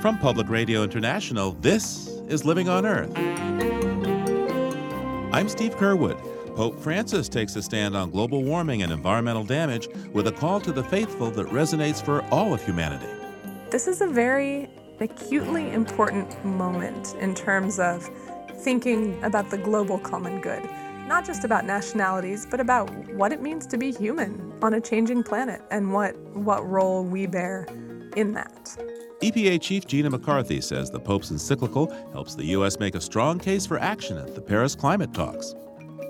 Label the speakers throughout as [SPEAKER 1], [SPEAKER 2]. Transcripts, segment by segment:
[SPEAKER 1] From Public Radio International, this is Living on Earth. I'm Steve Curwood. Pope Francis takes a stand on global warming and environmental damage with a call to the faithful that resonates for all of humanity.
[SPEAKER 2] This is a very acutely important moment in terms of thinking about the global common good. Not just about nationalities, but about what it means to be human on a changing planet and what, what role we bear in that.
[SPEAKER 1] EPA Chief Gina McCarthy says the Pope's encyclical helps the U.S. make a strong case for action at the Paris climate talks.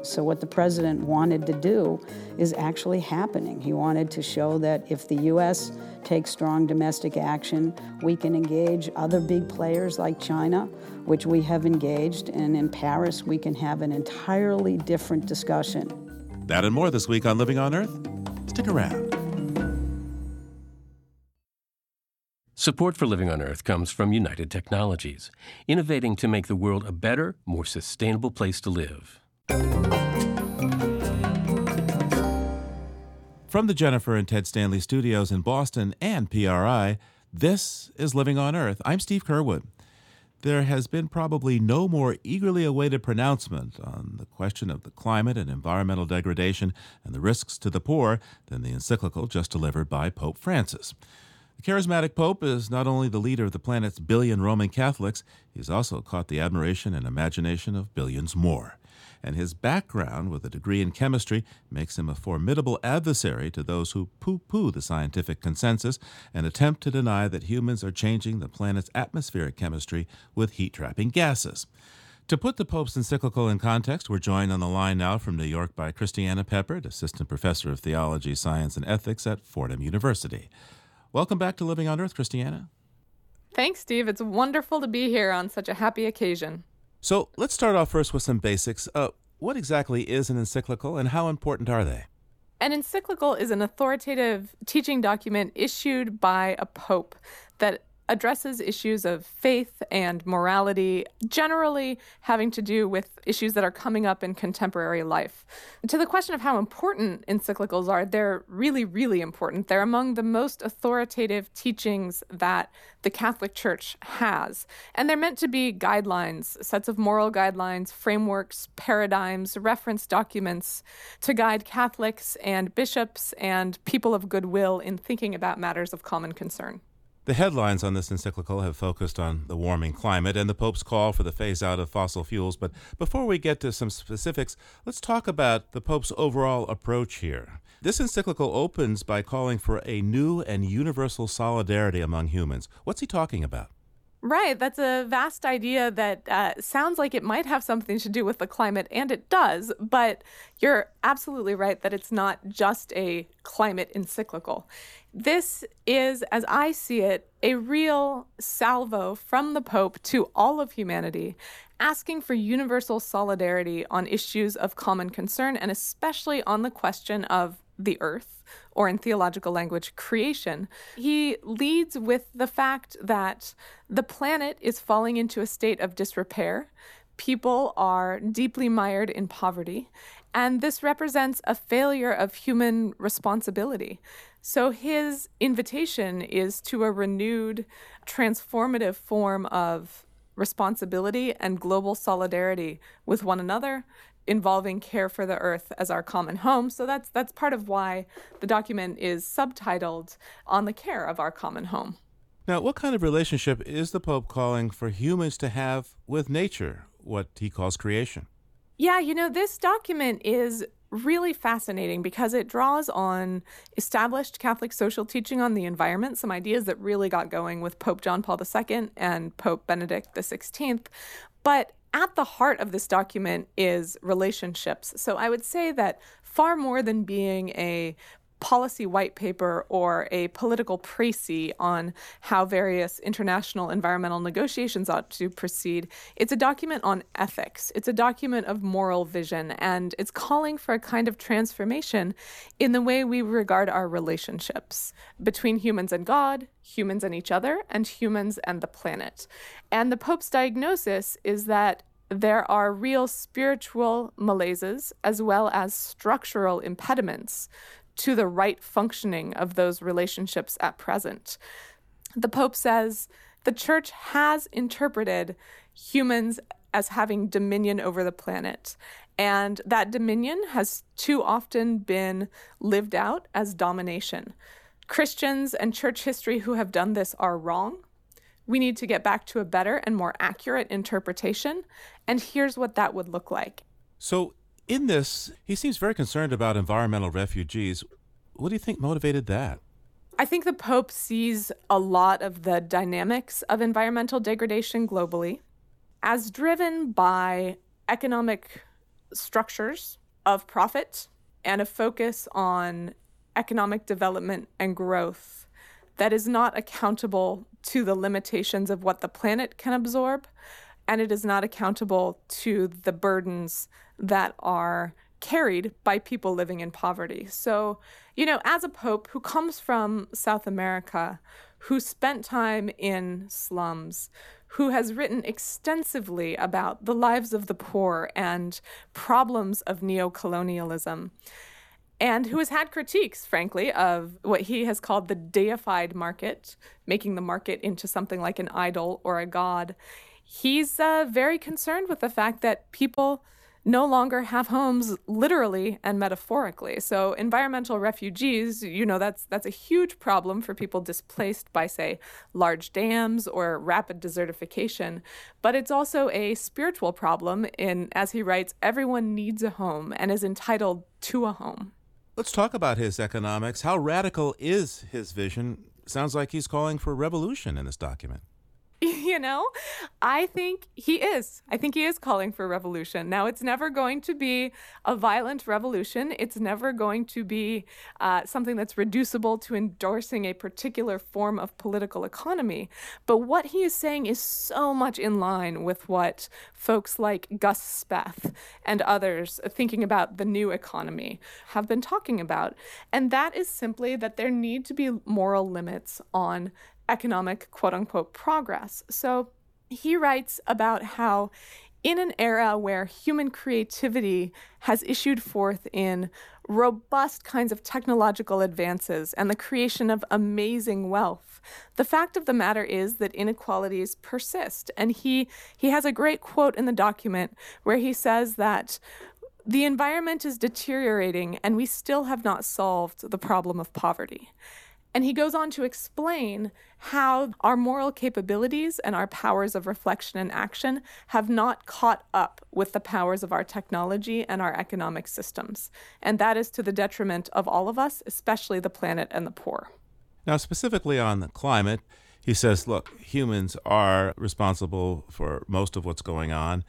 [SPEAKER 3] So, what the president wanted to do is actually happening. He wanted to show that if the U.S. takes strong domestic action, we can engage other big players like China, which we have engaged, and in Paris, we can have an entirely different discussion.
[SPEAKER 1] That and more this week on Living on Earth. Stick around.
[SPEAKER 4] Support for Living on Earth comes from United Technologies, innovating to make the world a better, more sustainable place to live.
[SPEAKER 1] From the Jennifer and Ted Stanley studios in Boston and PRI, this is Living on Earth. I'm Steve Curwood. There has been probably no more eagerly awaited pronouncement on the question of the climate and environmental degradation and the risks to the poor than the encyclical just delivered by Pope Francis. The charismatic Pope is not only the leader of the planet's billion Roman Catholics, he's also caught the admiration and imagination of billions more. And his background with a degree in chemistry makes him a formidable adversary to those who poo poo the scientific consensus and attempt to deny that humans are changing the planet's atmospheric chemistry with heat trapping gases. To put the Pope's encyclical in context, we're joined on the line now from New York by Christiana Peppard, Assistant Professor of Theology, Science, and Ethics at Fordham University. Welcome back to Living on Earth, Christiana.
[SPEAKER 2] Thanks, Steve. It's wonderful to be here on such a happy occasion.
[SPEAKER 1] So let's start off first with some basics. Uh, what exactly is an encyclical and how important are they?
[SPEAKER 2] An encyclical is an authoritative teaching document issued by a pope that addresses issues of faith and morality, generally having to do with issues that are coming up in contemporary life. To the question of how important encyclicals are, they're really, really important. They're among the most authoritative teachings that the Catholic Church has. And they're meant to be guidelines, sets of moral guidelines, frameworks, paradigms, reference documents to guide Catholics and bishops and people of goodwill in thinking about matters of common concern.
[SPEAKER 1] The headlines on this encyclical have focused on the warming climate and the Pope's call for the phase out of fossil fuels. But before we get to some specifics, let's talk about the Pope's overall approach here. This encyclical opens by calling for a new and universal solidarity among humans. What's he talking about?
[SPEAKER 2] Right. That's a vast idea that uh, sounds like it might have something to do with the climate, and it does. But you're absolutely right that it's not just a climate encyclical. This is, as I see it, a real salvo from the Pope to all of humanity, asking for universal solidarity on issues of common concern, and especially on the question of the earth, or in theological language, creation. He leads with the fact that the planet is falling into a state of disrepair. People are deeply mired in poverty, and this represents a failure of human responsibility. So, his invitation is to a renewed, transformative form of responsibility and global solidarity with one another involving care for the earth as our common home. So that's that's part of why the document is subtitled on the care of our common home.
[SPEAKER 1] Now, what kind of relationship is the Pope calling for humans to have with nature, what he calls creation?
[SPEAKER 2] Yeah, you know, this document is really fascinating because it draws on established Catholic social teaching on the environment, some ideas that really got going with Pope John Paul II and Pope Benedict XVI, but at the heart of this document is relationships. So I would say that far more than being a policy white paper or a political précis on how various international environmental negotiations ought to proceed. It's a document on ethics, it's a document of moral vision, and it's calling for a kind of transformation in the way we regard our relationships between humans and God, humans and each other, and humans and the planet. And the Pope's diagnosis is that there are real spiritual malaises as well as structural impediments to the right functioning of those relationships at present. The Pope says the church has interpreted humans as having dominion over the planet. And that dominion has too often been lived out as domination. Christians and church history who have done this are wrong. We need to get back to a better and more accurate interpretation. And here's what that would look like.
[SPEAKER 1] So, in this, he seems very concerned about environmental refugees. What do you think motivated that?
[SPEAKER 2] I think the Pope sees a lot of the dynamics of environmental degradation globally as driven by economic structures of profit and a focus on economic development and growth that is not accountable to the limitations of what the planet can absorb, and it is not accountable to the burdens that are carried by people living in poverty. So, you know, as a pope who comes from South America, who spent time in slums, who has written extensively about the lives of the poor and problems of neocolonialism, and who has had critiques, frankly, of what he has called the deified market, making the market into something like an idol or a god. He's uh, very concerned with the fact that people no longer have homes literally and metaphorically. So environmental refugees, you know, that's that's a huge problem for people displaced by say large dams or rapid desertification, but it's also a spiritual problem in as he writes everyone needs a home and is entitled to a home.
[SPEAKER 1] Let's talk about his economics. How radical is his vision? Sounds like he's calling for revolution in this document.
[SPEAKER 2] you know, I think he is. I think he is calling for revolution. Now, it's never going to be a violent revolution. It's never going to be uh, something that's reducible to endorsing a particular form of political economy. But what he is saying is so much in line with what folks like Gus Speth and others thinking about the new economy have been talking about. And that is simply that there need to be moral limits on economic quote unquote progress. So he writes about how in an era where human creativity has issued forth in robust kinds of technological advances and the creation of amazing wealth. The fact of the matter is that inequalities persist. And he, he has a great quote in the document where he says that the environment is deteriorating and we still have not solved the problem of poverty. And he goes on to explain how our moral capabilities and our powers of reflection and action have not caught up with the powers of our technology and our economic systems. And that is to the detriment of all of us, especially the planet and the poor.
[SPEAKER 1] Now, specifically on the climate, he says, look, humans are responsible for most of what's going on.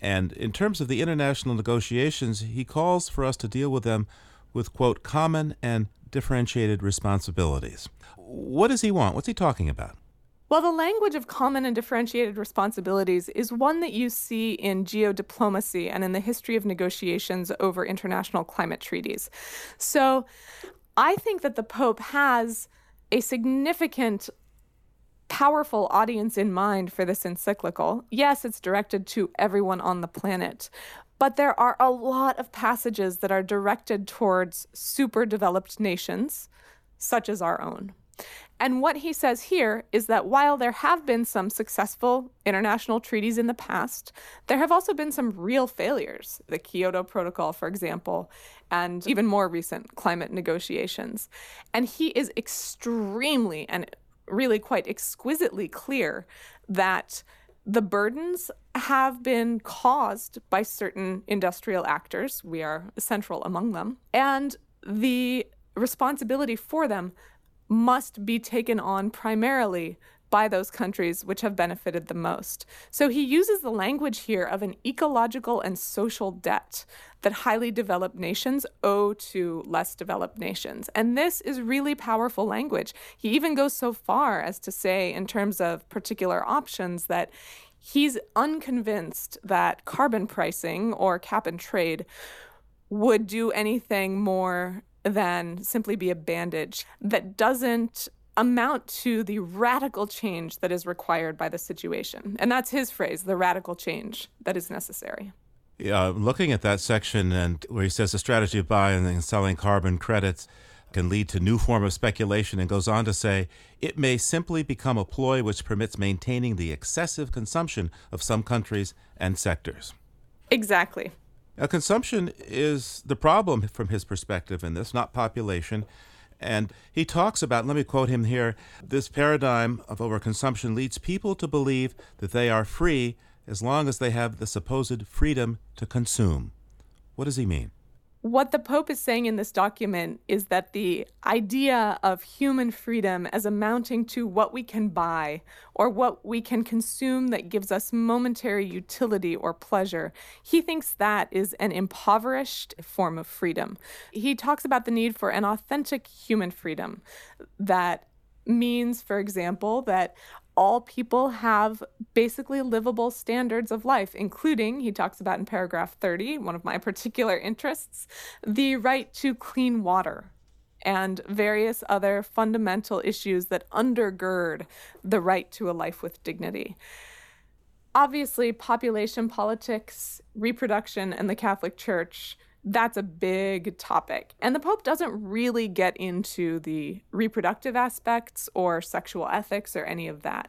[SPEAKER 1] And in terms of the international negotiations, he calls for us to deal with them with, quote, common and differentiated responsibilities. What does he want? What's he talking about?
[SPEAKER 2] Well, the language of common and differentiated responsibilities is one that you see in geodiplomacy and in the history of negotiations over international climate treaties. So I think that the Pope has a significant powerful audience in mind for this encyclical. Yes, it's directed to everyone on the planet, but there are a lot of passages that are directed towards super developed nations, such as our own. And what he says here is that while there have been some successful international treaties in the past, there have also been some real failures. The Kyoto Protocol, for example, and even more recent climate negotiations. And he is extremely and really quite exquisitely clear that the burdens have been caused by certain industrial actors. We are central among them. And the responsibility for them must be taken on primarily by those countries which have benefited the most. So he uses the language here of an ecological and social debt that highly developed nations owe to less developed nations. And this is really powerful language. He even goes so far as to say, in terms of particular options, that he's unconvinced that carbon pricing or cap and trade would do anything more than simply be a bandage that doesn't amount to the radical change that is required by the situation. And that's his phrase the radical change that is necessary.
[SPEAKER 1] Uh, looking at that section and where he says the strategy of buying and selling carbon credits can lead to new form of speculation and goes on to say it may simply become a ploy which permits maintaining the excessive consumption of some countries and sectors.
[SPEAKER 2] Exactly.
[SPEAKER 1] Now, consumption is the problem from his perspective in this, not population. And he talks about, let me quote him here this paradigm of overconsumption leads people to believe that they are free as long as they have the supposed freedom to consume. What does he mean?
[SPEAKER 2] What the Pope is saying in this document is that the idea of human freedom as amounting to what we can buy or what we can consume that gives us momentary utility or pleasure, he thinks that is an impoverished form of freedom. He talks about the need for an authentic human freedom that means, for example, that all people have basically livable standards of life, including, he talks about in paragraph 30, one of my particular interests, the right to clean water and various other fundamental issues that undergird the right to a life with dignity. Obviously, population politics, reproduction, and the Catholic Church that's a big topic. And the Pope doesn't really get into the reproductive aspects or sexual ethics or any of that.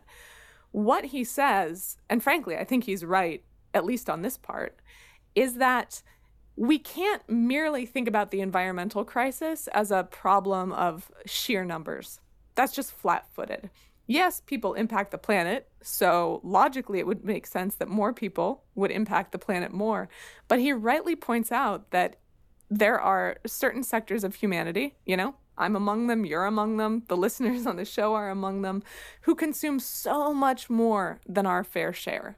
[SPEAKER 2] What he says, and frankly, I think he's right, at least on this part, is that we can't merely think about the environmental crisis as a problem of sheer numbers. That's just flat footed yes, people impact the planet. So logically, it would make sense that more people would impact the planet more. But he rightly points out that there are certain sectors of humanity, you know, I'm among them, you're among them, the listeners on the show are among them, who consume so much more than our fair share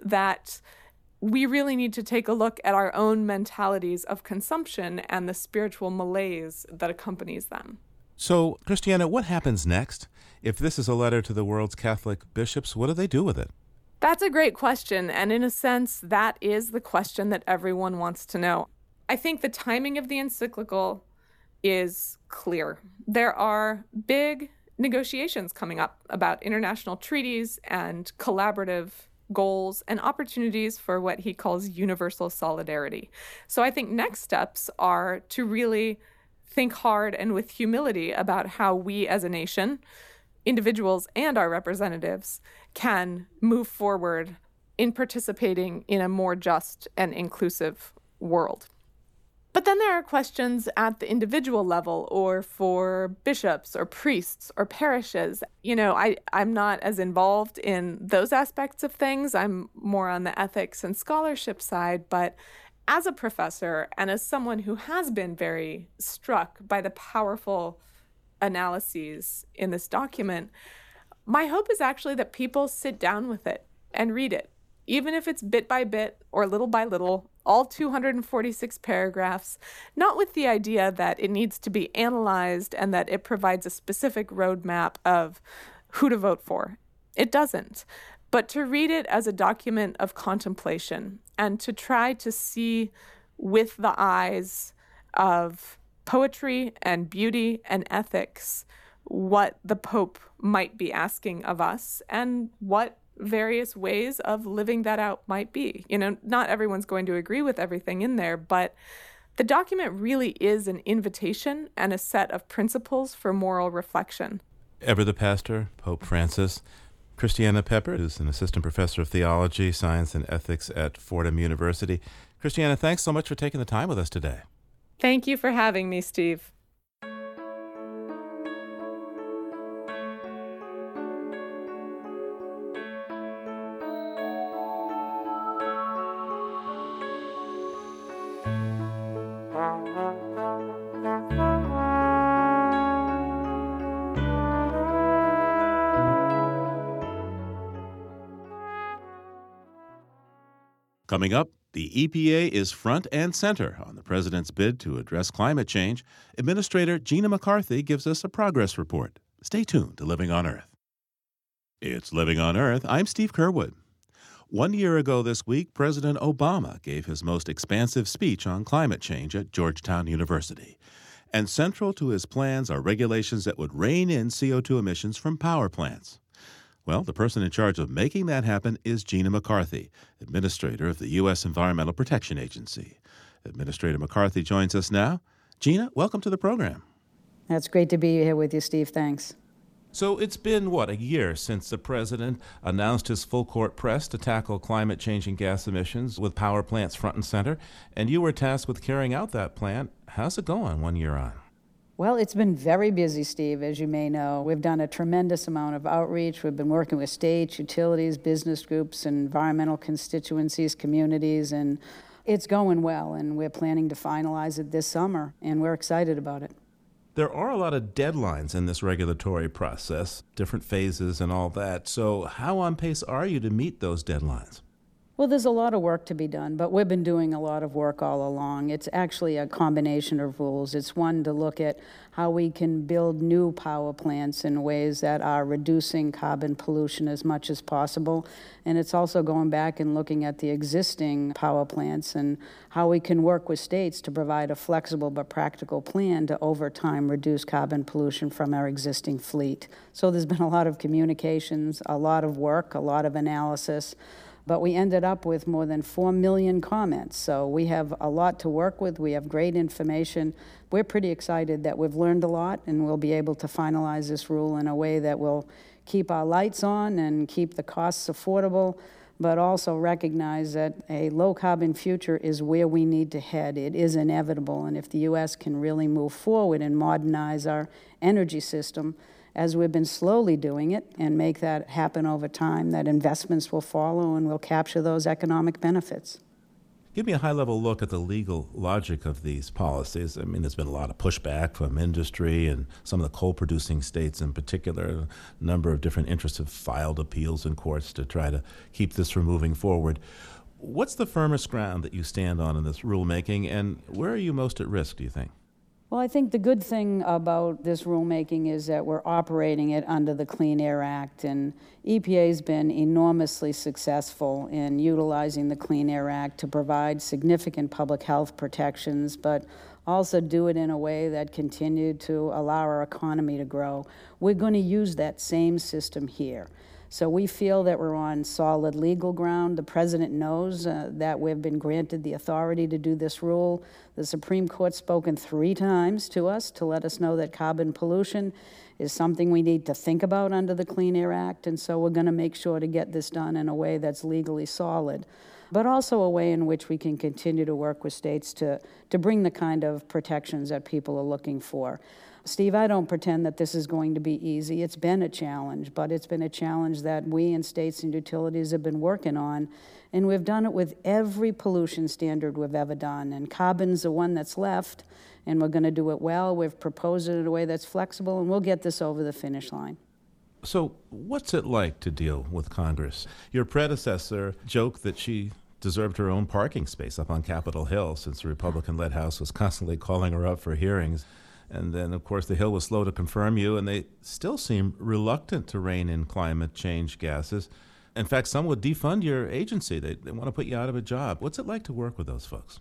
[SPEAKER 2] that we really need to take a look at our own mentalities of consumption and the spiritual malaise that accompanies them.
[SPEAKER 1] So, Christiana, what happens next? If this is a letter to the world's Catholic bishops, what do they do with it?
[SPEAKER 2] That's a great question. And in a sense, that is the question that everyone wants to know. I think the timing of the encyclical is clear. There are big negotiations coming up about international treaties and collaborative goals and opportunities for what he calls universal solidarity. So I think next steps are to really think hard and with humility about how we as a nation individuals and our representatives can move forward in participating in a more just and inclusive world. But then there are questions at the individual level or for bishops or priests or parishes. You know, I, I'm not as involved in those aspects of things. I'm more on the ethics and scholarship side. But as a professor and as someone who has been very struck by the powerful analyses in this document, my hope is actually that people sit down with it and read it, even if it's bit by bit or little by little, all 246 paragraphs, not with the idea that it needs to be analyzed and that it provides a specific roadmap of who to vote for. It doesn't. But to read it as a document of contemplation and to try to see with the eyes of poetry and beauty and ethics what the Pope might be asking of us and what various ways of living that out might be. You know, not everyone's going to agree with everything in there, but the document really is an invitation and a set of principles for moral reflection.
[SPEAKER 1] Ever the pastor, Pope Francis. Christiana Peppard is an assistant professor of theology, science, and ethics at Fordham University. Christiana, thanks so much for taking the time with us today.
[SPEAKER 2] Thank you for having me, Steve.
[SPEAKER 1] Coming up, the EPA is front and center on the president's bid to address climate change. Administrator Gina McCarthy gives us a progress report. Stay tuned to Living on Earth. It's Living on Earth. I'm Steve Curwood. One year ago this week, President Obama gave his most expansive speech on climate change at Georgetown University. And central to his plans are regulations that would rein in CO2 emissions from power plants. Well, the person in charge of making that happen is Gina McCarthy, administrator of the U.S. Environmental Protection Agency. Administrator McCarthy joins us now. Gina, welcome to the program.
[SPEAKER 3] That's great to be here with you, Steve. Thanks.
[SPEAKER 1] So it's been, what, a year since the president announced his full court press to tackle climate changing gas emissions with power plants front and center, and you were tasked with carrying out that plan. How's it going one year on?
[SPEAKER 3] Well, it's been very busy, Steve, as you may know. We've done a tremendous amount of outreach. We've been working with states, utilities, business groups, environmental constituencies, communities, and it's going well. And we're planning to finalize it this summer, and we're excited about it.
[SPEAKER 1] There are a lot of deadlines in this regulatory process, different phases and all that. So, how on pace are you to meet those deadlines?
[SPEAKER 3] Well, there's a lot of work to be done, but we've been doing a lot of work all along. It's actually a combination of rules. It's one to look at how we can build new power plants in ways that are reducing carbon pollution as much as possible. And it's also going back and looking at the existing power plants and how we can work with states to provide a flexible but practical plan to over time reduce carbon pollution from our existing fleet. So there's been a lot of communications, a lot of work, a lot of analysis but we ended up with more than 4 million comments. So we have a lot to work with. We have great information. We're pretty excited that we've learned a lot and we'll be able to finalize this rule in a way that will keep our lights on and keep the costs affordable, but also recognize that a low carbon future is where we need to head. It is inevitable. And if the U.S. can really move forward and modernize our energy system, as we've been slowly doing it and make that happen over time, that investments will follow and we'll capture those economic benefits.
[SPEAKER 1] Give me a high level look at the legal logic of these policies. I mean, there's been a lot of pushback from industry and some of the coal producing states in particular. A number of different interests have filed appeals in courts to try to keep this from moving forward. What's the firmest ground that you stand on in this rulemaking, and where are you most at risk, do you think?
[SPEAKER 3] Well, I think the good thing about this rulemaking is that we're operating it under the Clean Air Act, and EPA's been enormously successful in utilizing the Clean Air Act to provide significant public health protections, but also do it in a way that continued to allow our economy to grow. We're going to use that same system here. So we feel that we're on solid legal ground. The president knows uh, that we've been granted the authority to do this rule. The Supreme Court's spoken three times to us to let us know that carbon pollution is something we need to think about under the Clean Air Act, and so we're going to make sure to get this done in a way that's legally solid, but also a way in which we can continue to work with states to, to bring the kind of protections that people are looking for. Steve, I don't pretend that this is going to be easy. It's been a challenge, but it's been a challenge that we and states and utilities have been working on. And we've done it with every pollution standard we've ever done. And carbon's the one that's left, and we're going to do it well. We've proposed it in a way that's flexible, and we'll get this over the finish line.
[SPEAKER 1] So, what's it like to deal with Congress? Your predecessor joked that she deserved her own parking space up on Capitol Hill since the Republican led House was constantly calling her up for hearings. And then, of course, the Hill was slow to confirm you, and they still seem reluctant to rein in climate change gases. In fact, some would defund your agency. They, they want to put you out of a job. What's it like to work with those folks?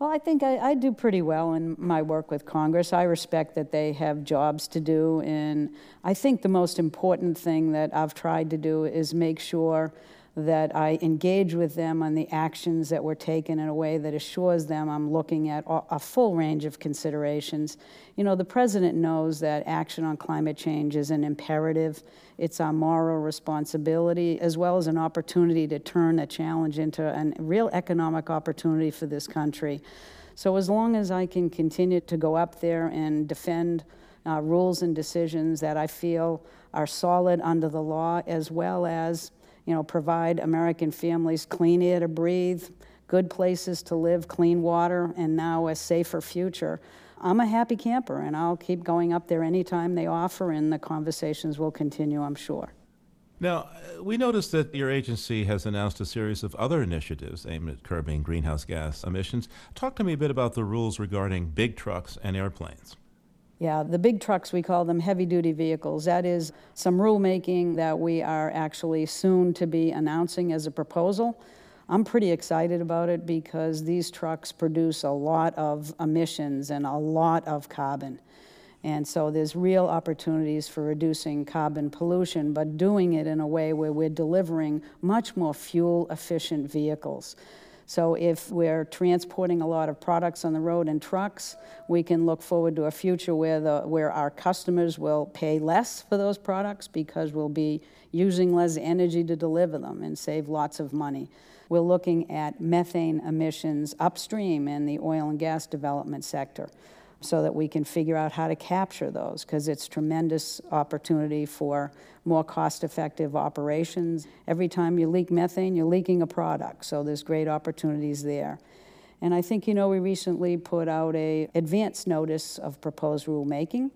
[SPEAKER 3] Well, I think I, I, do pretty well in my work with Congress. I respect that they have jobs to do, and I think the most important thing that I've tried to do is make sure that I engage with them on the actions that were taken in a way that assures them I'm looking at a full range of considerations. You know, the president knows that action on climate change is an imperative. It's our moral responsibility as well as an opportunity to turn a challenge into a real economic opportunity for this country. So as long as I can continue to go up there and defend uh, rules and decisions that I feel are solid under the law, as well as you know, provide American families clean air to breathe, good places to live, clean water, and now a safer future. I'm a happy camper, and I'll keep going up there anytime they offer, and the conversations will continue, I'm sure.
[SPEAKER 1] Now, uh, we noticed that your agency has announced a series of other initiatives aimed at curbing greenhouse gas emissions. Talk to me a bit about the rules regarding big trucks and airplanes.
[SPEAKER 3] Yeah, the big trucks, we call them heavy duty vehicles. That is some rulemaking that we are actually soon to be announcing as a proposal. I'm pretty excited about it because these trucks produce a lot of emissions and a lot of carbon. And so there's real opportunities for reducing carbon pollution, but doing it in a way where we're delivering much more fuel efficient vehicles. So if we're transporting a lot of products on the road in trucks, we can look forward to a future where the where our customers will pay less for those products because we'll be using less energy to deliver them and save lots of money. We're looking at methane emissions upstream in the oil and gas development sector so that we can figure out how to capture those because it's tremendous opportunity for more cost-effective operations. Every time you leak methane, you're leaking a product, so there's great opportunities there. And I think you know we recently put out a advance notice of proposed rulemaking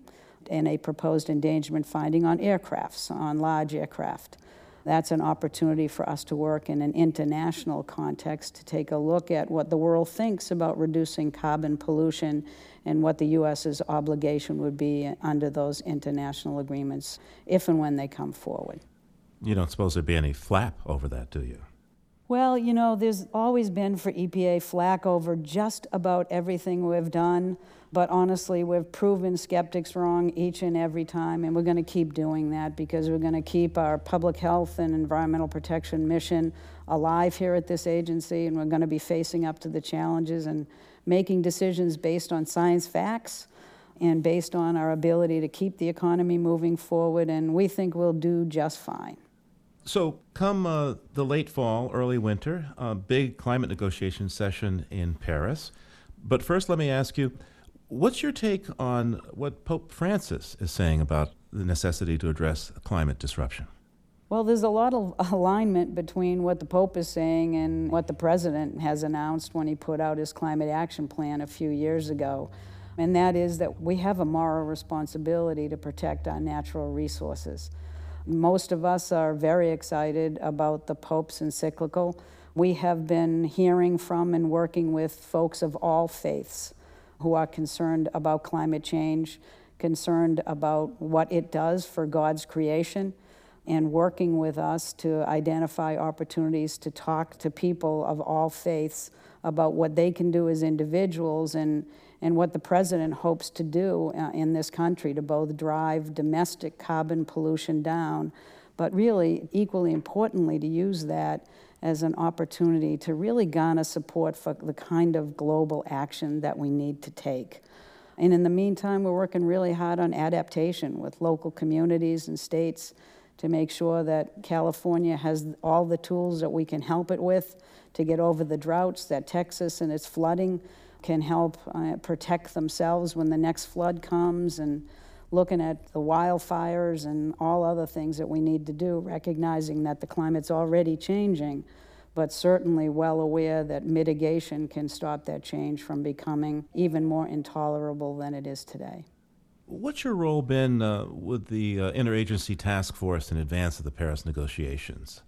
[SPEAKER 3] and a proposed endangerment finding on aircrafts, on large aircraft that's an opportunity for us to work in an international context to take a look at what the world thinks about reducing carbon pollution and what the U.S.'s obligation would be under those international agreements if and when they come forward.
[SPEAKER 1] You don't suppose there'd be any flap over that, do you?
[SPEAKER 3] Well, you know, there's always been for EPA flack over just about everything we've done. But honestly, we've proven skeptics wrong each and every time, and we're going to keep doing that because we're going to keep our public health and environmental protection mission alive here at this agency, and we're going to be facing up to the challenges and making decisions based on science facts and based on our ability to keep the economy moving forward, and we think we'll do just fine.
[SPEAKER 1] So, come uh, the late fall, early winter, a big climate negotiation session in Paris. But first, let me ask you What's your take on what Pope Francis is saying about the necessity to address climate disruption?
[SPEAKER 3] Well, there's a lot of alignment between what the Pope is saying and what the President has announced when he put out his climate action plan a few years ago. And that is that we have a moral responsibility to protect our natural resources. Most of us are very excited about the Pope's encyclical. We have been hearing from and working with folks of all faiths who are concerned about climate change, concerned about what it does for God's creation, and working with us to identify opportunities to talk to people of all faiths about what they can do as individuals and, and what the president hopes to do uh, in this country to both drive domestic carbon pollution down, but really, equally importantly, to use that as an opportunity to really garner support for the kind of global action that we need to take. And in the meantime, we're working really hard on adaptation with local communities and states to make sure that California has all the tools that we can help it with to get over the droughts, that Texas and its flooding can help uh, protect themselves when the next flood comes, and looking at the wildfires and all other things that we need to do, recognizing that the climate's already changing, but certainly well aware that mitigation can stop that change from becoming even more intolerable than it is today.
[SPEAKER 1] What's your role been uh, with the uh, interagency task force in advance of the Paris negotiations?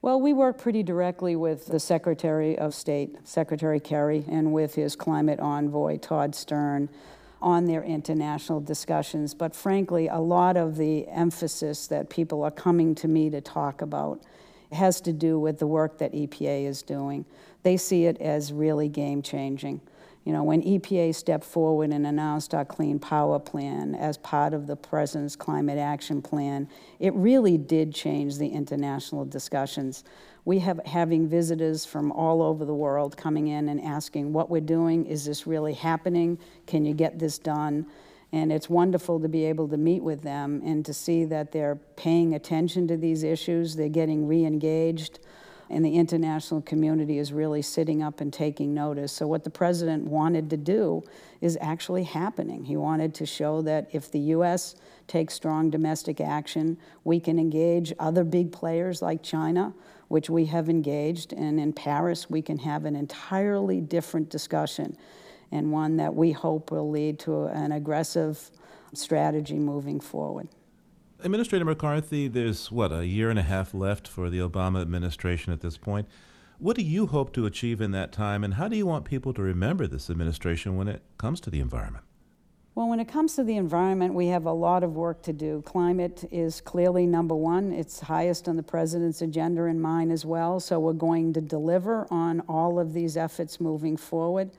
[SPEAKER 3] Well, we work pretty directly with the Secretary of State, Secretary Kerry, and with his climate envoy, Todd Stern on their international discussions. But frankly, a lot of the emphasis that people are coming to me to talk about has to do with the work that EPA is doing. They see it as really game changing. You know, when EPA stepped forward and announced our Clean Power Plan as part of the President's Climate Action Plan, it really did change the international discussions we have having visitors from all over the world coming in and asking what we're doing. Is this really happening? Can you get this done? And it's wonderful to be able to meet with them and to see that they're paying attention to these issues, they're getting re engaged, and the international community is really sitting up and taking notice. So, what the president wanted to do is actually happening. He wanted to show that if the U.S. takes strong domestic action, we can engage other big players like China which we have engaged. And in Paris, we can have an entirely different discussion and one that we hope will lead to an aggressive strategy moving forward.
[SPEAKER 1] Administrator McCarthy, there's what, a year and a half left for the Obama administration at this point. What do you hope to achieve in that time, and how do you want people to remember this administration when it comes to the environment?
[SPEAKER 3] Well, when it comes to the environment, we have a lot of work to do. Climate is clearly number one. It's highest on the president's agenda and mine as well. So we're going to deliver on all of these efforts moving forward.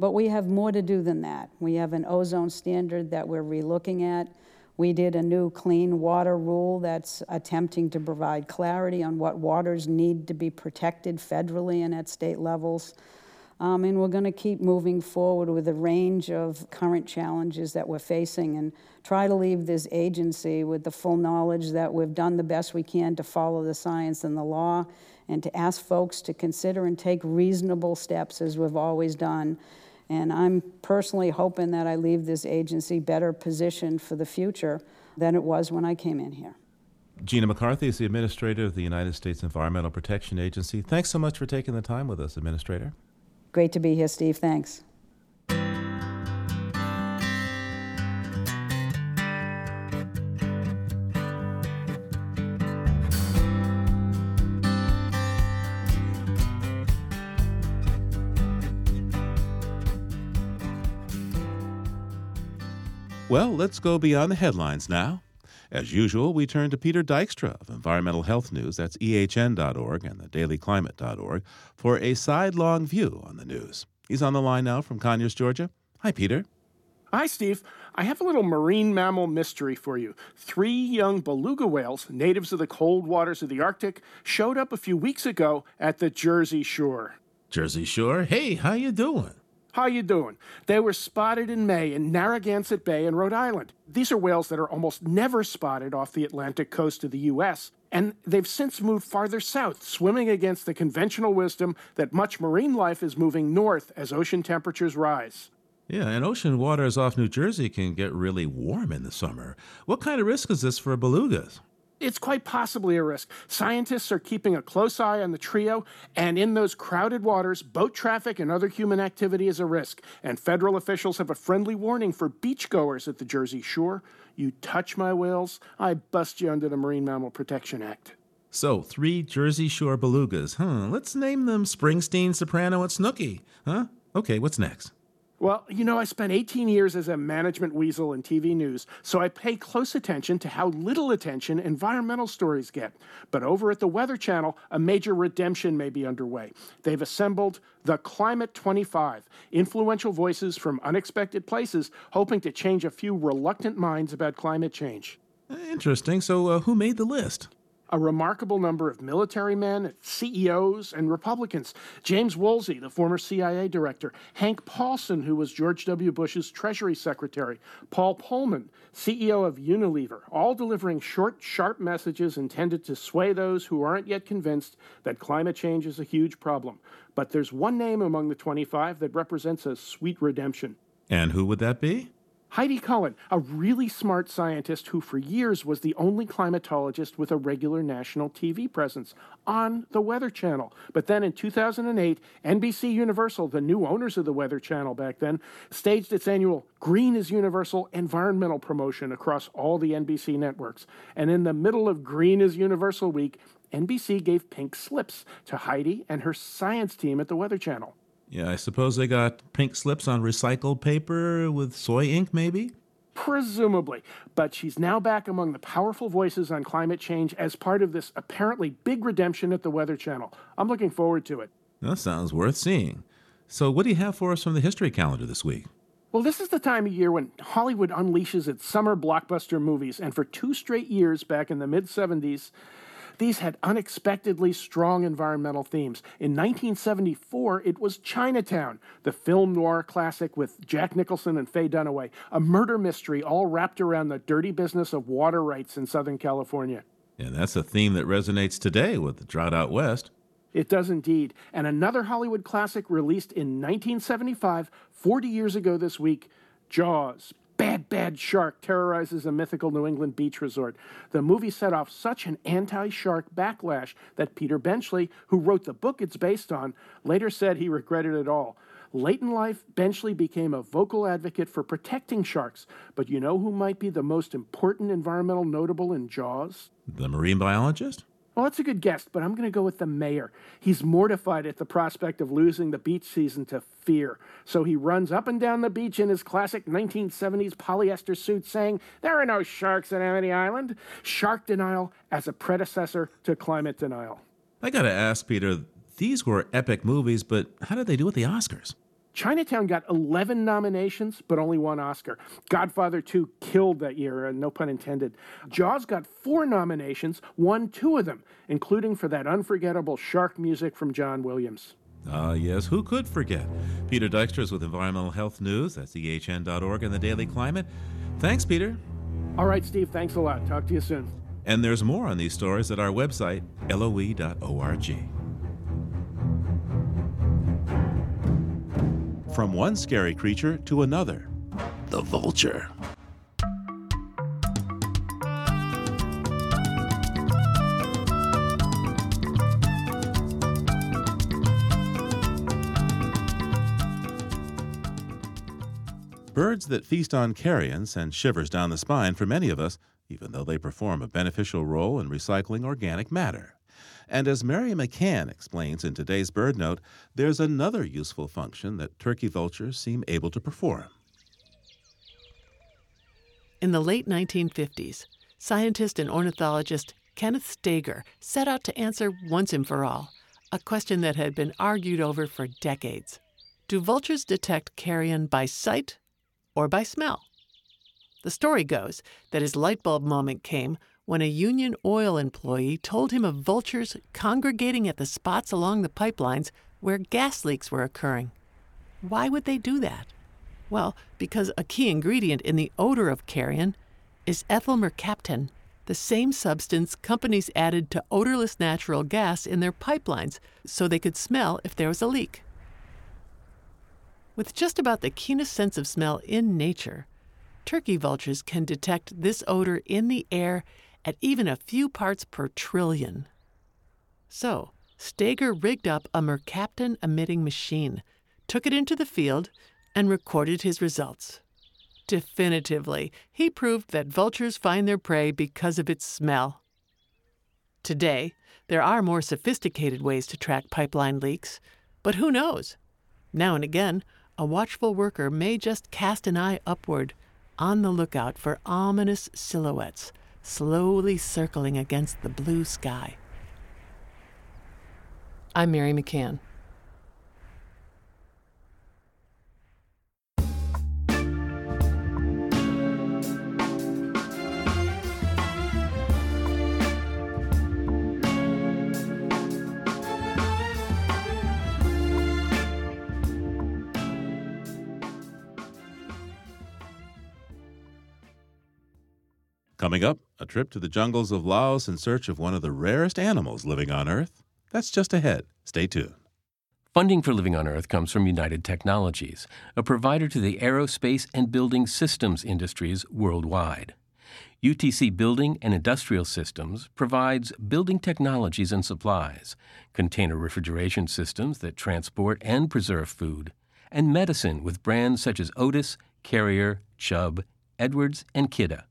[SPEAKER 3] But we have more to do than that. We have an ozone standard that we're relooking at. We did a new clean water rule that's attempting to provide clarity on what waters need to be protected federally and at state levels. Um, and we're going to keep moving forward with a range of current challenges that we're facing and try to leave this agency with the full knowledge that we've done the best we can to follow the science and the law and to ask folks to consider and take reasonable steps as we've always done. And I'm personally hoping that I leave this agency better positioned for the future than it was when I came in here.
[SPEAKER 1] Gina McCarthy is the administrator of the United States Environmental Protection Agency. Thanks so much for taking the time with us, Administrator.
[SPEAKER 3] Great to be here, Steve. Thanks.
[SPEAKER 1] Well, let's go beyond the headlines now. As usual, we turn to Peter Dykstra of Environmental Health News, that's ehn.org and the thedailyclimate.org, for a sidelong view on the news. He's on the line now from Conyers, Georgia. Hi, Peter.
[SPEAKER 5] Hi, Steve. I have a little marine mammal mystery for you. Three young beluga whales, natives of the cold waters of the Arctic, showed up a few weeks ago at the Jersey Shore.
[SPEAKER 1] Jersey Shore? Hey, how you doing?
[SPEAKER 5] How you doing? They were spotted in May in Narragansett Bay in Rhode Island. These are whales that are almost never spotted off the Atlantic coast of the U.S., and they've since moved farther south, swimming against the conventional wisdom that much marine life is moving north as ocean temperatures rise.
[SPEAKER 1] Yeah, and ocean waters off New Jersey can get really warm in the summer. What kind of risk is this for belugas?
[SPEAKER 5] It's quite possibly a risk. Scientists are keeping a close eye on the trio, and in those crowded waters, boat traffic and other human activity is a risk. And federal officials have a friendly warning for beachgoers at the Jersey Shore. You touch my whales, I bust you under the Marine Mammal Protection Act.
[SPEAKER 1] So, three Jersey Shore belugas. Huh, let's name them Springsteen, Soprano, and Snooki. Huh? Okay, what's next?
[SPEAKER 5] Well, you know, I spent 18 years as a management weasel in TV news, so I pay close attention to how little attention environmental stories get. But over at the Weather Channel, a major redemption may be underway. They've assembled the Climate 25, influential voices from unexpected places, hoping to change a few reluctant minds about climate change.
[SPEAKER 1] Interesting. So, uh, who made the list?
[SPEAKER 5] A remarkable number of military men, CEOs, and Republicans. James Woolsey, the former CIA director, Hank Paulson, who was George W. Bush's Treasury Secretary, Paul Polman, CEO of Unilever, all delivering short, sharp messages intended to sway those who aren't yet convinced that climate change is a huge problem. But there's one name among the 25 that represents a sweet redemption.
[SPEAKER 1] And who would that be?
[SPEAKER 5] Heidi Cullen, a really smart scientist who for years was the only climatologist with a regular national TV presence on the Weather Channel. But then in 2008, NBC Universal, the new owners of the Weather Channel back then, staged its annual Green is Universal environmental promotion across all the NBC networks. And in the middle of Green is Universal week, NBC gave pink slips to Heidi and her science team at the Weather Channel.
[SPEAKER 1] Yeah, I suppose they got pink slips on recycled paper with soy ink, maybe?
[SPEAKER 5] Presumably. But she's now back among the powerful voices on climate change as part of this apparently big redemption at the Weather Channel. I'm looking forward to it.
[SPEAKER 1] That sounds worth seeing. So, what do you have for us from the history calendar this week?
[SPEAKER 5] Well, this is the time of year when Hollywood unleashes its summer blockbuster movies, and for two straight years back in the mid 70s, these had unexpectedly strong environmental themes. In 1974, it was Chinatown, the film noir classic with Jack Nicholson and Faye Dunaway, a murder mystery all wrapped around the dirty business of water rights in Southern California.
[SPEAKER 1] And that's a theme that resonates today with the drought out west.
[SPEAKER 5] It does indeed. And another Hollywood classic released in 1975, 40 years ago this week Jaws bad, bad shark terrorizes a mythical New England beach resort. The movie set off such an anti shark backlash that Peter Benchley, who wrote the book it's based on, later said he regretted it all. Late in life, Benchley became a vocal advocate for protecting sharks. But you know who might be the most important environmental notable in Jaws?
[SPEAKER 1] The marine biologist?
[SPEAKER 5] Well, that's a good guess, but I'm going to go with the mayor. He's mortified at the prospect of losing the beach season to fear. So he runs up and down the beach in his classic 1970s polyester suit saying, There are no sharks in Amity Island. Shark denial as a predecessor to climate denial.
[SPEAKER 1] I got to ask, Peter, these were epic movies, but how did they do at the Oscars?
[SPEAKER 5] Chinatown got 11 nominations, but only one Oscar. Godfather 2 killed that year, uh, no pun intended. Jaws got four nominations, won two of them, including for that unforgettable shark music from John Williams.
[SPEAKER 1] Ah, yes, who could forget? Peter Dykstra is with Environmental Health News. That's ehn.org and the Daily Climate. Thanks, Peter.
[SPEAKER 5] All right, Steve, thanks a lot. Talk to you soon.
[SPEAKER 1] And there's more on these stories at our website, loe.org. From one scary creature to another, the vulture. Birds that feast on carrion send shivers down the spine for many of us, even though they perform a beneficial role in recycling organic matter. And as Mary McCann explains in today's BirdNote, there's another useful function that turkey vultures seem able to perform.
[SPEAKER 6] In the late 1950s, scientist and ornithologist Kenneth Stager set out to answer once and for all a question that had been argued over for decades. Do vultures detect carrion by sight or by smell. The story goes that his light bulb moment came when a Union Oil employee told him of vultures congregating at the spots along the pipelines where gas leaks were occurring. Why would they do that? Well, because a key ingredient in the odor of carrion is ethyl mercaptan, the same substance companies added to odorless natural gas in their pipelines so they could smell if there was a leak. With just about the keenest sense of smell in nature, turkey vultures can detect this odor in the air at even a few parts per trillion. So, Stager rigged up a mercaptan emitting machine, took it into the field, and recorded his results. Definitively, he proved that vultures find their prey because of its smell. Today, there are more sophisticated ways to track pipeline leaks, but who knows? Now and again, a watchful worker may just cast an eye upward, on the lookout for ominous silhouettes slowly circling against the blue sky. I'm Mary McCann.
[SPEAKER 1] Coming up, a trip to the jungles of Laos in search of one of the rarest animals living on Earth. That's just ahead. Stay tuned.
[SPEAKER 4] Funding for Living on Earth comes from United Technologies, a provider to the aerospace and building systems industries worldwide. UTC Building and Industrial Systems provides building technologies and supplies, container refrigeration systems that transport and preserve food, and medicine with brands such as Otis, Carrier, Chubb, Edwards, and Kidde.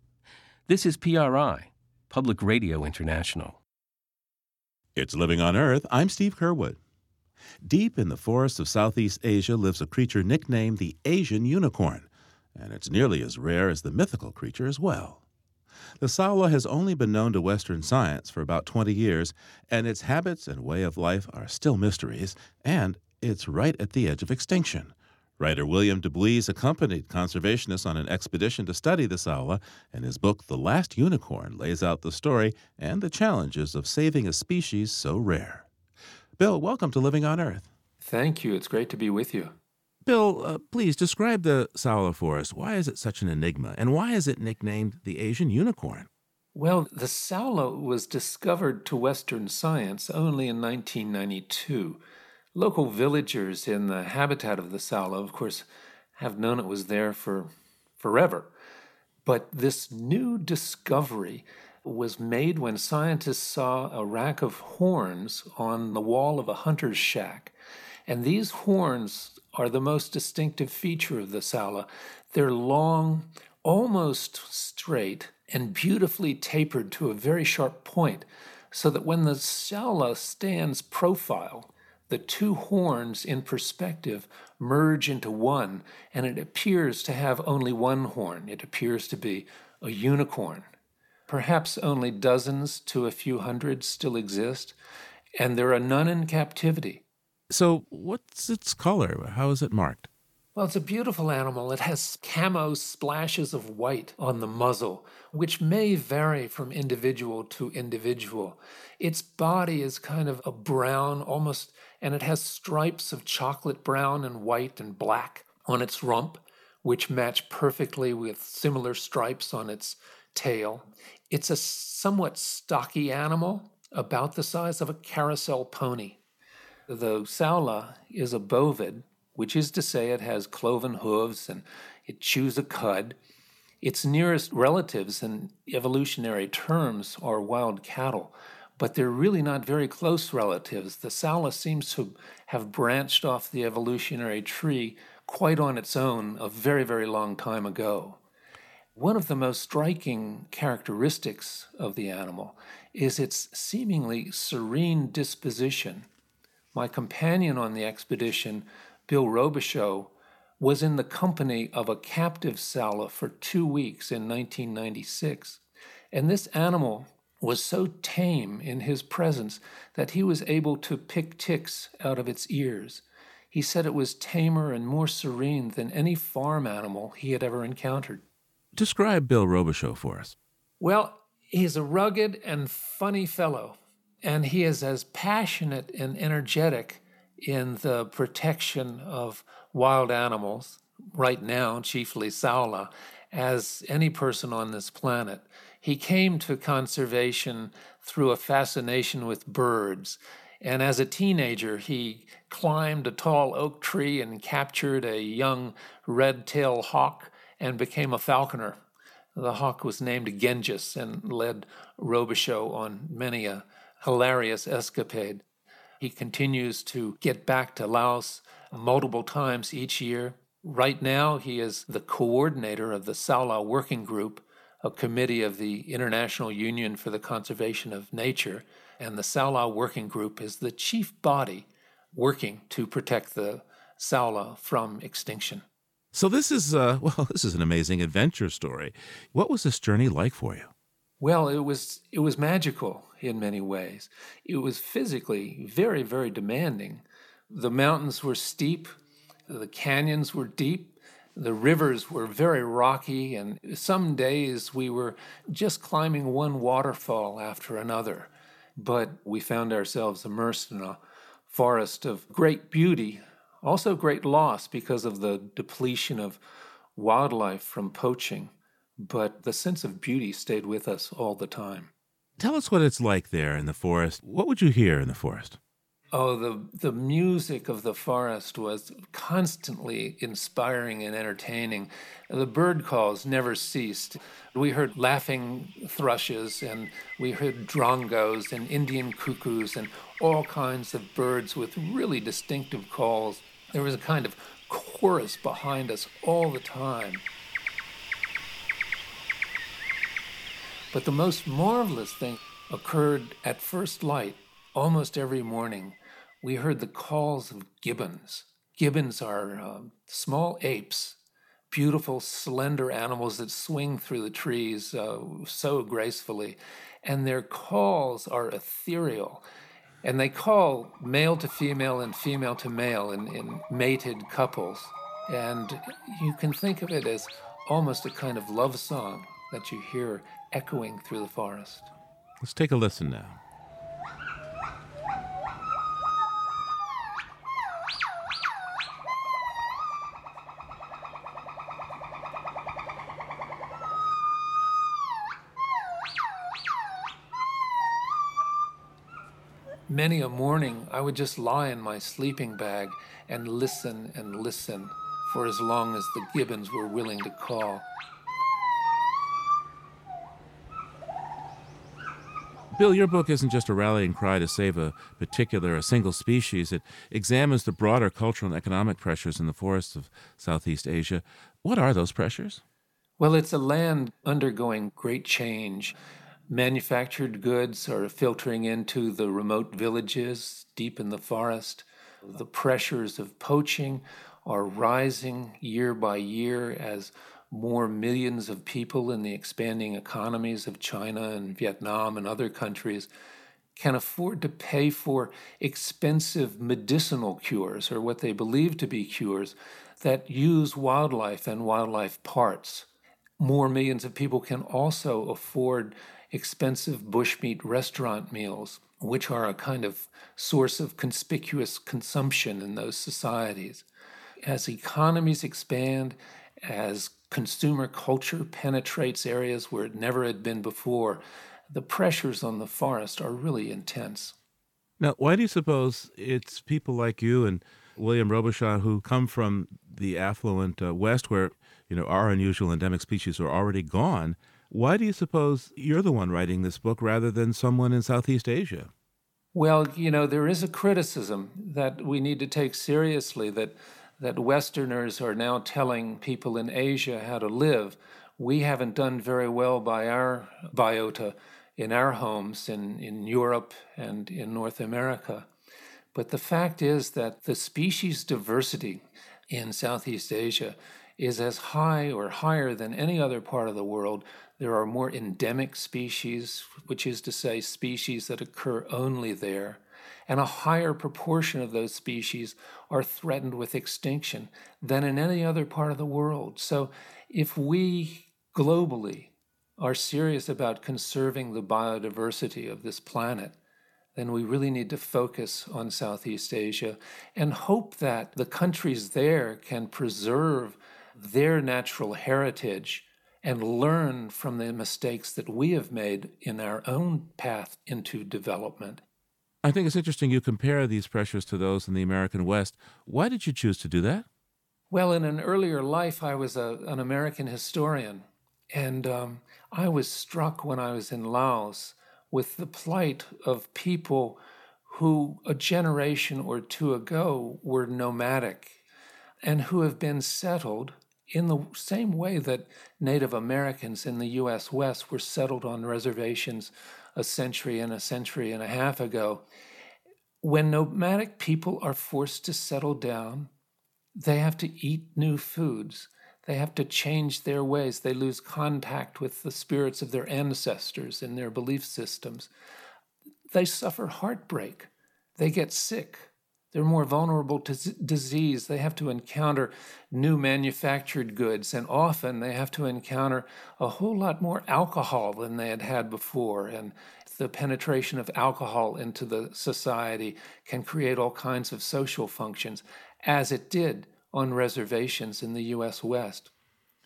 [SPEAKER 4] This is PRI, Public Radio International.
[SPEAKER 1] It's Living on Earth. I'm Steve Curwood. Deep in the forests of Southeast Asia lives a creature nicknamed the Asian unicorn, and it's nearly as rare as the mythical creature as well. The saola has only been known to Western science for about 20 years, and its habits and way of life are still mysteries, and it's right at the edge of extinction. Writer William deBuys accompanied conservationists on an expedition to study the saola, and his book, The Last Unicorn, lays out the story and the challenges of saving a species so rare. Bill, welcome to Living on Earth.
[SPEAKER 7] Thank you. It's great to be with you.
[SPEAKER 1] Bill, uh, please describe the saola forest. Why is it such an enigma, and why is it nicknamed the Asian unicorn?
[SPEAKER 7] Well, the saola was discovered to Western science only in 1992. Local villagers in the habitat of the saola, of course, have known it was there for forever. But this new discovery was made when scientists saw a rack of horns on the wall of a hunter's shack. And these horns are the most distinctive feature of the saola. They're long, almost straight, and beautifully tapered to a very sharp point, so that when the saola stands profile, the two horns in perspective merge into one, and it appears to have only one horn. It appears to be a unicorn. Perhaps only dozens to a few hundred still exist, and there are none in captivity.
[SPEAKER 1] So, what's its color? How is it marked?
[SPEAKER 7] Well, it's a beautiful animal. It has camo splashes of white on the muzzle, which may vary from individual to individual. Its body is kind of a brown, almost, and it has stripes of chocolate brown and white and black on its rump, which match perfectly with similar stripes on its tail. It's a somewhat stocky animal, about the size of a carousel pony. The saola is a bovid, which is to say it has cloven hooves and it chews a cud. Its nearest relatives in evolutionary terms are wild cattle, but they're really not very close relatives. The saola seems to have branched off the evolutionary tree quite on its own a very, very long time ago. One of the most striking characteristics of the animal is its seemingly serene disposition. My companion on the expedition, Bill Robichaud, was in the company of a captive saola for two weeks in 1996. And this animal was so tame in his presence that he was able to pick ticks out of its ears. He said it was tamer and more serene than any farm animal he had ever encountered.
[SPEAKER 1] Describe Bill Robichaud for us.
[SPEAKER 7] Well, he's a rugged and funny fellow, and he is as passionate and energetic in the protection of wild animals, right now, chiefly saola, as any person on this planet. He came to conservation through a fascination with birds. And as a teenager, he climbed a tall oak tree and captured a young red tailed hawk and became a falconer. The hawk was named Genghis and led Robichaud on many a hilarious escapade. He continues to get back to Laos multiple times each year. Right now, he is the coordinator of the Saola Working Group, a committee of the International Union for the Conservation of Nature. And the Saola Working Group is the chief body working to protect the Saola from extinction.
[SPEAKER 1] So this is uh, well, this is an amazing adventure story. What was this journey like for you?
[SPEAKER 7] Well, it was it was magical in many ways. It was physically very very demanding. The mountains were steep, the canyons were deep, the rivers were very rocky, and some days we were just climbing one waterfall after another. But we found ourselves immersed in a forest of great beauty also, great loss because of the depletion of wildlife from poaching, but the sense of beauty stayed with us all the time.
[SPEAKER 1] Tell us what it's like there in the forest. What would you hear in the forest?
[SPEAKER 7] Oh, the, the music of the forest was constantly inspiring and entertaining. The bird calls never ceased. We heard laughing thrushes, and we heard drongos and Indian cuckoos, and all kinds of birds with really distinctive calls. There was a kind of chorus behind us all the time. But the most marvelous thing occurred at first light almost every morning. We heard the calls of gibbons. Gibbons are uh, small apes, beautiful, slender animals that swing through the trees uh, so gracefully. And their calls are ethereal. And they call male to female and female to male in, in mated couples. And you can think of it as almost a kind of love song that you hear echoing through the forest.
[SPEAKER 1] Let's take a listen now.
[SPEAKER 7] Many a morning, I would just lie in my sleeping bag and listen and listen for as long as the gibbons were willing to call.
[SPEAKER 1] Bill, your book isn't just a rallying cry to save a particular, a single species. It examines the broader cultural and economic pressures in the forests of Southeast Asia. What are those pressures?
[SPEAKER 7] Well, it's a land undergoing great change. Manufactured goods are filtering into the remote villages deep in the forest. The pressures of poaching are rising year by year as more millions of people in the expanding economies of China and Vietnam and other countries can afford to pay for expensive medicinal cures or what they believe to be cures that use wildlife and wildlife parts. More millions of people can also afford expensive bushmeat restaurant meals, which are a kind of source of conspicuous consumption in those societies. As economies expand, as consumer culture penetrates areas where it never had been before, the pressures on the forest are really intense.
[SPEAKER 1] Now, why do you suppose it's people like you and William Robichaud who come from the affluent uh, West where, you know, our unusual endemic species are already gone? Why do you suppose you're the one writing this book rather than someone in Southeast Asia?
[SPEAKER 7] Well, you know, there is a criticism that we need to take seriously that that Westerners are now telling people in Asia how to live. We haven't done very well by our biota in our homes in, in Europe and in North America. But the fact is that the species diversity in Southeast Asia is as high or higher than any other part of the world. There are more endemic species, which is to say, species that occur only there, and a higher proportion of those species are threatened with extinction than in any other part of the world. So if we globally are serious about conserving the biodiversity of this planet, then we really need to focus on Southeast Asia and hope that the countries there can preserve their natural heritage and learn from the mistakes that we have made in our own path into development.
[SPEAKER 1] I think it's interesting you compare these pressures to those in the American West. Why did you choose to do that?
[SPEAKER 7] Well, in an earlier life, I was a, an American historian. And um, I was struck when I was in Laos with the plight of people who a generation or two ago were nomadic and who have been settled in the same way that Native Americans in the US West were settled on reservations a century and a century and a half ago. When nomadic people are forced to settle down, they have to eat new foods. They have to change their ways. They lose contact with the spirits of their ancestors and their belief systems. They suffer heartbreak. They get sick. They're more vulnerable to disease. They have to encounter new manufactured goods, and often they have to encounter a whole lot more alcohol than they had had before. And the penetration of alcohol into the society can create all kinds of social functions, as it did on reservations in the US West.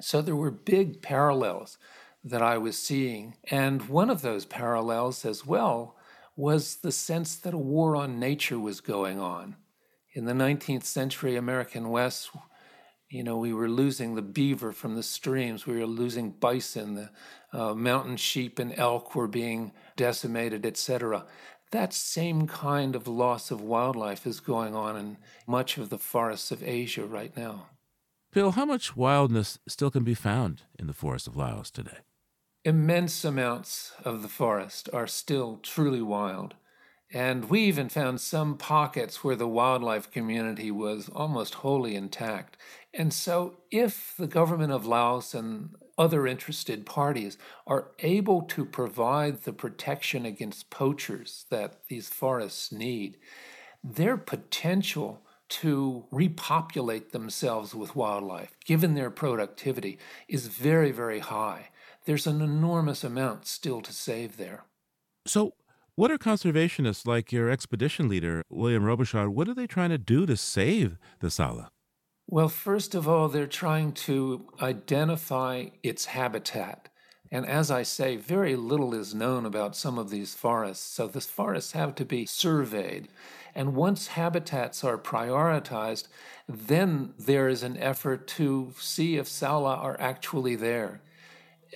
[SPEAKER 7] So there were big parallels that I was seeing. And one of those parallels as well was the sense that a war on nature was going on. In the 19th century American West, you know, we were losing the beaver from the streams, we were losing bison, the uh, mountain sheep and elk were being decimated, etc. That same kind of loss of wildlife is going on in much of the forests of Asia right now.
[SPEAKER 1] Bill, how much wildness still can be found in the forests of Laos today?
[SPEAKER 7] Immense amounts of the forest are still truly wild. And we even found some pockets where the wildlife community was almost wholly intact. And so, if the government of Laos and other interested parties are able to provide the protection against poachers that these forests need, their potential to repopulate themselves with wildlife, given their productivity, is very, very high. There's an enormous amount still to save there.
[SPEAKER 1] So, what are conservationists like your expedition leader, William Robichaud, what are they trying to do to save the saola?
[SPEAKER 7] Well, first of all, they're trying to identify its habitat. And as I say, very little is known about some of these forests. So the forests have to be surveyed. And once habitats are prioritized, then there is an effort to see if saola are actually there.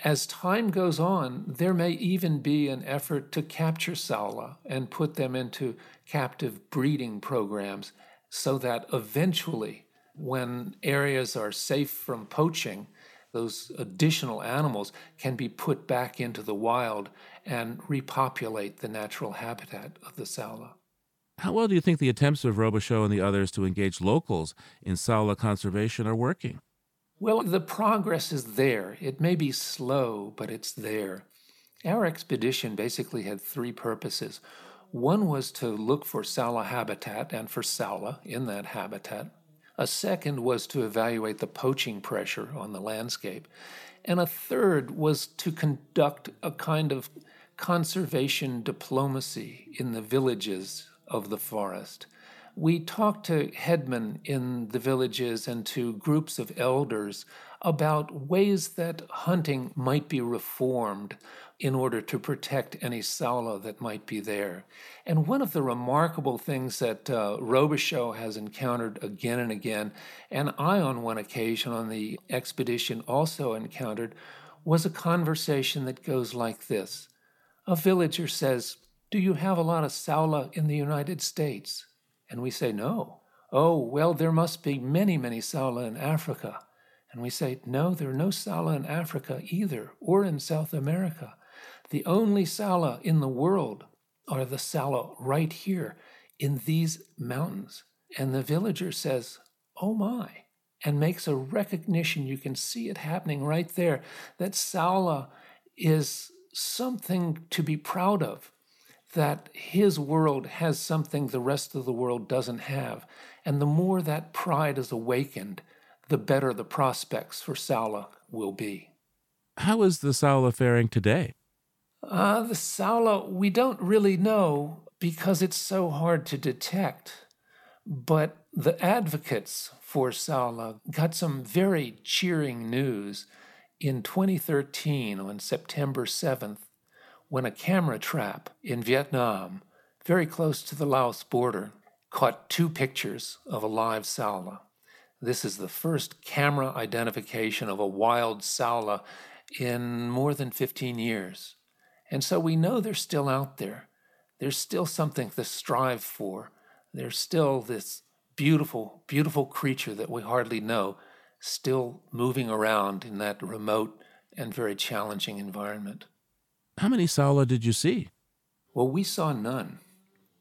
[SPEAKER 7] As time goes on, there may even be an effort to capture saola and put them into captive breeding programs so that eventually when areas are safe from poaching, those additional animals can be put back into the wild and repopulate the natural habitat of the saola.
[SPEAKER 1] How well do you think the attempts of Robichaud and the others to engage locals in saola conservation are working?
[SPEAKER 7] Well, the progress is there. It may be slow, but it's there. Our expedition basically had three purposes. One was to look for saola habitat and for saola in that habitat. A second was to evaluate the poaching pressure on the landscape. And a third was to conduct a kind of conservation diplomacy in the villages of the forest. We talked to headmen in the villages and to groups of elders about ways that hunting might be reformed in order to protect any saola that might be there. And one of the remarkable things that uh, Robichaud has encountered again and again, and I on one occasion on the expedition also encountered, was a conversation that goes like this. A villager says, Do you have a lot of saola in the United States? And we say, No. Oh, well, there must be many, many saola in Africa. And we say, No, there are no saola in Africa either, or in South America. The only saola in the world are the saola right here in these mountains. And the villager says, Oh my, and makes a recognition. You can see it happening right there that saola is something to be proud of, that his world has something the rest of the world doesn't have. And the more that pride is awakened, the better the prospects for saola will be.
[SPEAKER 1] How is the saola faring today?
[SPEAKER 7] Uh, the Saola, we don't really know because it's so hard to detect. But the advocates for saola got some very cheering news in 2013 on September 7th when a camera trap in Vietnam, very close to the Laos border, caught two pictures of a live saola. This is the first camera identification of a wild saola in more than 15 years. And so we know they're still out there. There's still something to strive for. There's still this beautiful, beautiful creature that we hardly know, still moving around in that remote and very challenging environment.
[SPEAKER 1] How many saola did you see?
[SPEAKER 7] Well, we saw none.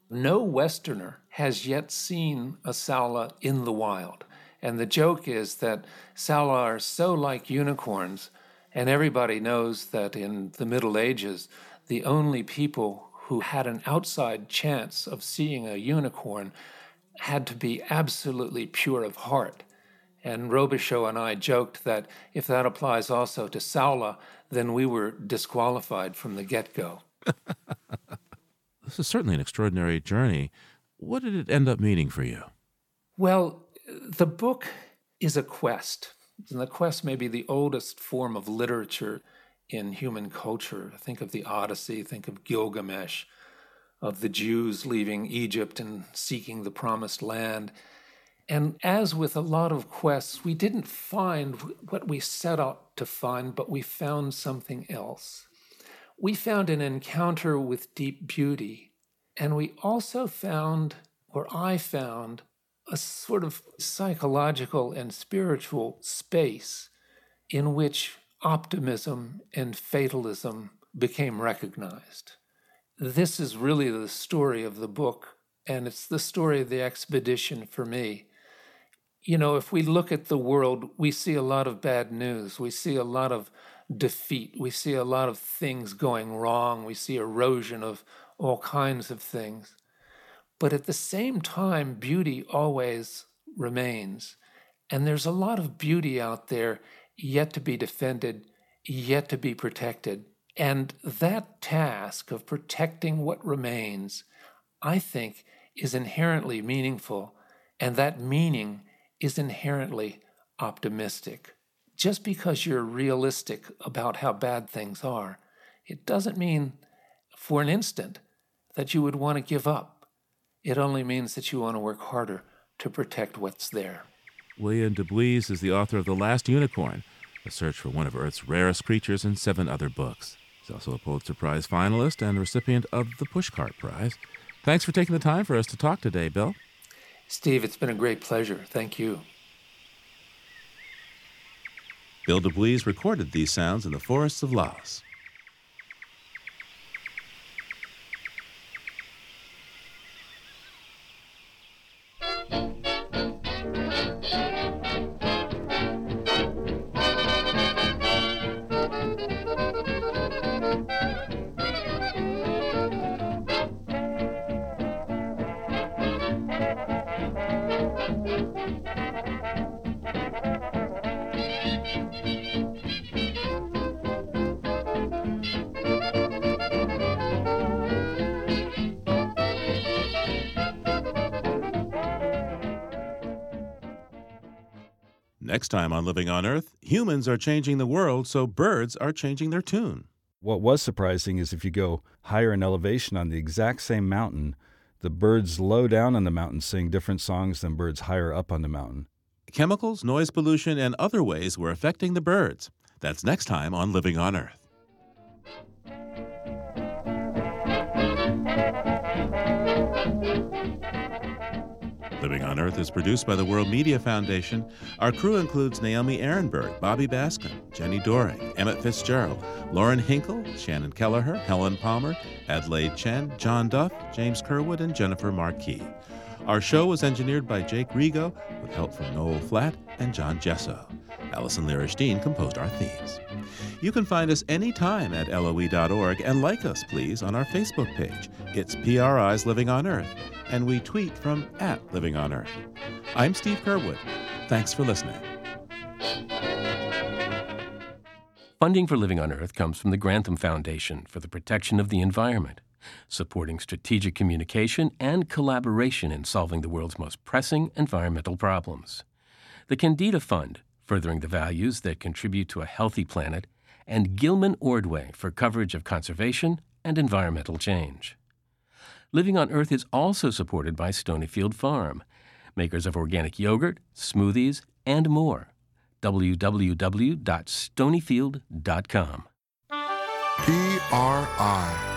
[SPEAKER 7] No Westerner has yet seen a saola in the wild. And the joke is that saola are so like unicorns and everybody knows that in the Middle Ages, the only people who had an outside chance of seeing a unicorn had to be absolutely pure of heart. And Robichaud and I joked that if that applies also to saola, then we were disqualified from the get go.
[SPEAKER 1] this is certainly an extraordinary journey. What did it end up meaning for you?
[SPEAKER 7] Well, the book is a quest. And the quest may be the oldest form of literature in human culture. Think of the Odyssey, think of Gilgamesh, of the Jews leaving Egypt and seeking the promised land. And as with a lot of quests, we didn't find what we set out to find, but we found something else. We found an encounter with deep beauty, and we also found, or I found, a sort of psychological and spiritual space in which optimism and fatalism became recognized. This is really the story of the book, and it's the story of the expedition for me. You know, if we look at the world, we see a lot of bad news. We see a lot of defeat. We see a lot of things going wrong. We see erosion of all kinds of things. But at the same time, beauty always remains. And there's a lot of beauty out there yet to be defended, yet to be protected. And that task of protecting what remains, I think, is inherently meaningful. And that meaning is inherently optimistic. Just because you're realistic about how bad things are, it doesn't mean for an instant that you would want to give up. It only means that you want to work harder to protect what's there.
[SPEAKER 1] William deBuys is the author of The Last Unicorn, a search for one of Earth's rarest creatures, and seven other books. He's also a Pulitzer Prize finalist and recipient of the Pushcart Prize. Thanks for taking the time for us to talk today, Bill.
[SPEAKER 7] Steve, it's been a great pleasure. Thank you.
[SPEAKER 1] Bill deBuys recorded these sounds in the forests of Laos. On Earth, humans are changing the world, so birds are changing their tune.
[SPEAKER 8] What was surprising is if you go higher in elevation on the exact same mountain, the birds low down on the mountain sing different songs than birds higher up on the mountain.
[SPEAKER 1] Chemicals, noise pollution, and other ways were affecting the birds. That's next time on Living on Earth. Living on Earth is produced by the World Media Foundation. Our crew includes Naomi Arenberg, Bobby Bascomb, Jenni Doering, Emmett Fitzgerald, Lauren Hinkle, Shannon Kelleher, Helen Palmer, Adelaide Chen, John Duff, James Curwood, and Jennifer Marquis. Our show was engineered by Jake Rigo with help from Noel Flatt and John Gesso. Allison Lirish composed our themes. You can find us anytime at loe.org and like us, please, on our Facebook page. It's PRI's Living on Earth, and we tweet from at Living on Earth. I'm Steve Curwood. Thanks for listening.
[SPEAKER 4] Funding for Living on Earth comes from the Grantham Foundation for the Protection of the Environment, supporting strategic communication and collaboration in solving the world's most pressing environmental problems. The Kendeda Fund, furthering the values that contribute to a healthy planet, and Gilman Ordway for coverage of conservation and environmental change. Living on Earth is also supported by Stonyfield Farm, makers of organic yogurt, smoothies, and more. www.stonyfield.com.
[SPEAKER 9] PRI,